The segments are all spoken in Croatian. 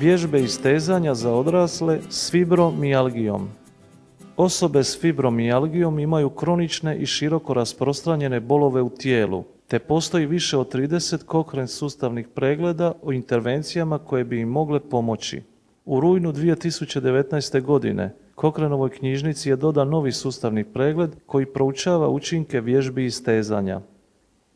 Vježbe istezanja za odrasle s fibromijalgijom. Osobe s fibromijalgijom imaju kronične i široko rasprostranjene bolove u tijelu, te postoji više od 30 kokren sustavnih pregleda o intervencijama koje bi im mogle pomoći. U rujnu 2019. godine Kokrenovoj knjižnici je dodan novi sustavni pregled koji proučava učinke vježbi i stezanja.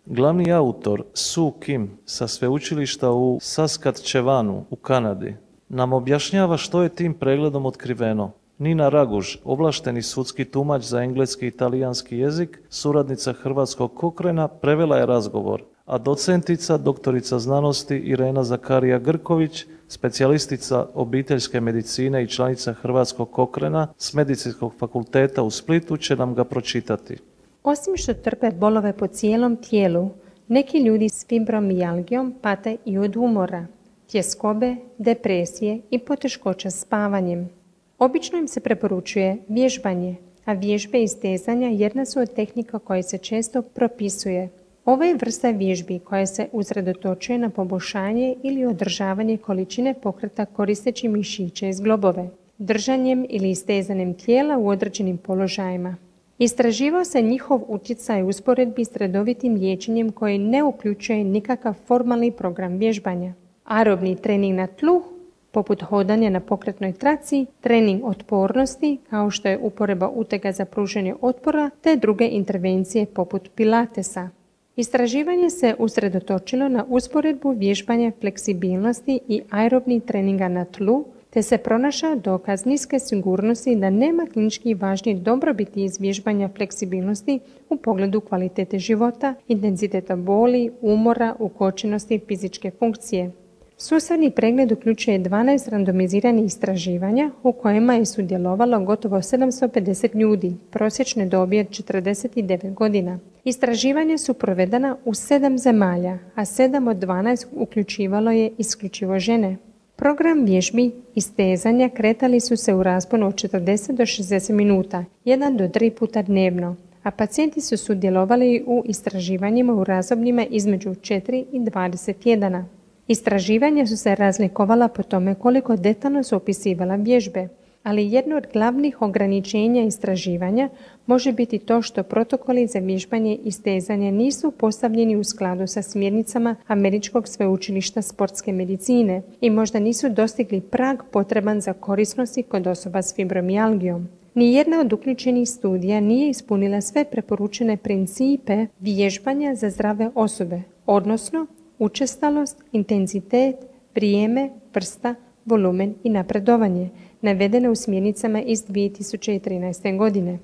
Glavni autor Su Kim sa sveučilišta u Saskatchewanu u Kanadi nam objašnjava što je tim pregledom otkriveno. Nina Raguž, ovlašteni sudski tumač za engleski i italijanski jezik, suradnica Hrvatskog Kokrena, prevela je razgovor, a docentica, doktorica znanosti Irena Zakarija Grković, specijalistica obiteljske medicine i članica Hrvatskog Kokrena s Medicinskog fakulteta u Splitu će nam ga pročitati. Osim što trpe bolove po cijelom tijelu, neki ljudi s fibromijalgijom pate i od umora, tjeskobe, depresije i poteškoća spavanjem. Obično im se preporučuje vježbanje, a vježbe i stezanja jedna su od tehnika koje se često propisuje. Ovo je vrsta vježbi koja se uzredotočuje na poboljšanje ili održavanje količine pokreta koristeći mišiće iz globove, držanjem ili istezanjem tijela u određenim položajima. Istraživao se njihov utjecaj u usporedbi s redovitim liječenjem koje ne uključuje nikakav formalni program vježbanja. Aerobni trening na tlu, poput hodanja na pokretnoj traci, trening otpornosti, kao što je uporeba utega za pruženje otpora, te druge intervencije poput pilatesa. Istraživanje se usredotočilo na usporedbu vježbanja fleksibilnosti i aerobni treninga na tlu, te se pronašao dokaz niske sigurnosti da nema klinički važnije dobrobiti iz vježbanja fleksibilnosti u pogledu kvalitete života, intenziteta boli, umora, ukočenosti fizičke funkcije. Sustavni pregled uključuje 12 randomiziranih istraživanja u kojima je sudjelovalo gotovo 750 ljudi, prosječne dobi od 49 godina. Istraživanja su provedena u 7 zemalja, a 7 od 12 uključivalo je isključivo žene. Program vježbi i stezanja kretali su se u rasponu od 40 do 60 minuta, jedan do tri puta dnevno, a pacijenti su sudjelovali u istraživanjima u razobljima između 4 i 20 tjedana. Istraživanja su se razlikovala po tome koliko detaljno su opisivala vježbe, ali jedno od glavnih ograničenja istraživanja može biti to što protokoli za vježbanje i stezanje nisu postavljeni u skladu sa smjernicama Američkog sveučilišta sportske medicine i možda nisu dostigli prag potreban za korisnosti kod osoba s fibromijalgijom. Nijedna od uključenih studija nije ispunila sve preporučene principe vježbanja za zdrave osobe, odnosno učestalost, intenzitet, vrijeme, vrsta, volumen i napredovanje, navedene u smjernicama iz 2013. godine.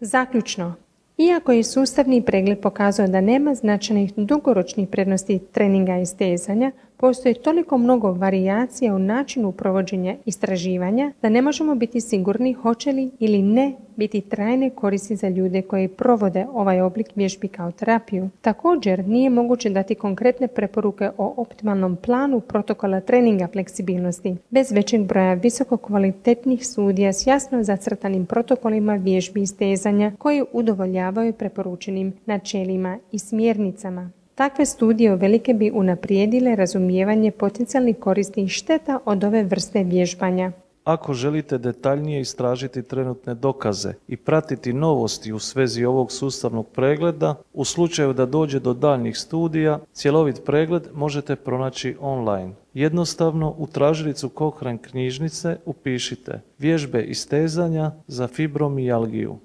Zaključno, iako je sustavni pregled pokazao da nema značajnih dugoročnih prednosti treninga i stezanja, Postoji toliko mnogo varijacija u načinu provođenja istraživanja da ne možemo biti sigurni hoće li ili ne biti trajne koristi za ljude koji provode ovaj oblik vježbi kao terapiju. Također nije moguće dati konkretne preporuke o optimalnom planu protokola treninga fleksibilnosti bez većeg broja visoko kvalitetnih studija s jasno zacrtanim protokolima vježbi i stezanja koji udovoljavaju preporučenim načelima i smjernicama. Takve studije velike bi unaprijedile razumijevanje potencijalnih korisnih šteta od ove vrste vježbanja. Ako želite detaljnije istražiti trenutne dokaze i pratiti novosti u svezi ovog sustavnog pregleda, u slučaju da dođe do daljnjih studija, cjelovit pregled možete pronaći online. Jednostavno u tražilicu Kohran knjižnice upišite vježbe istezanja za fibromijalgiju.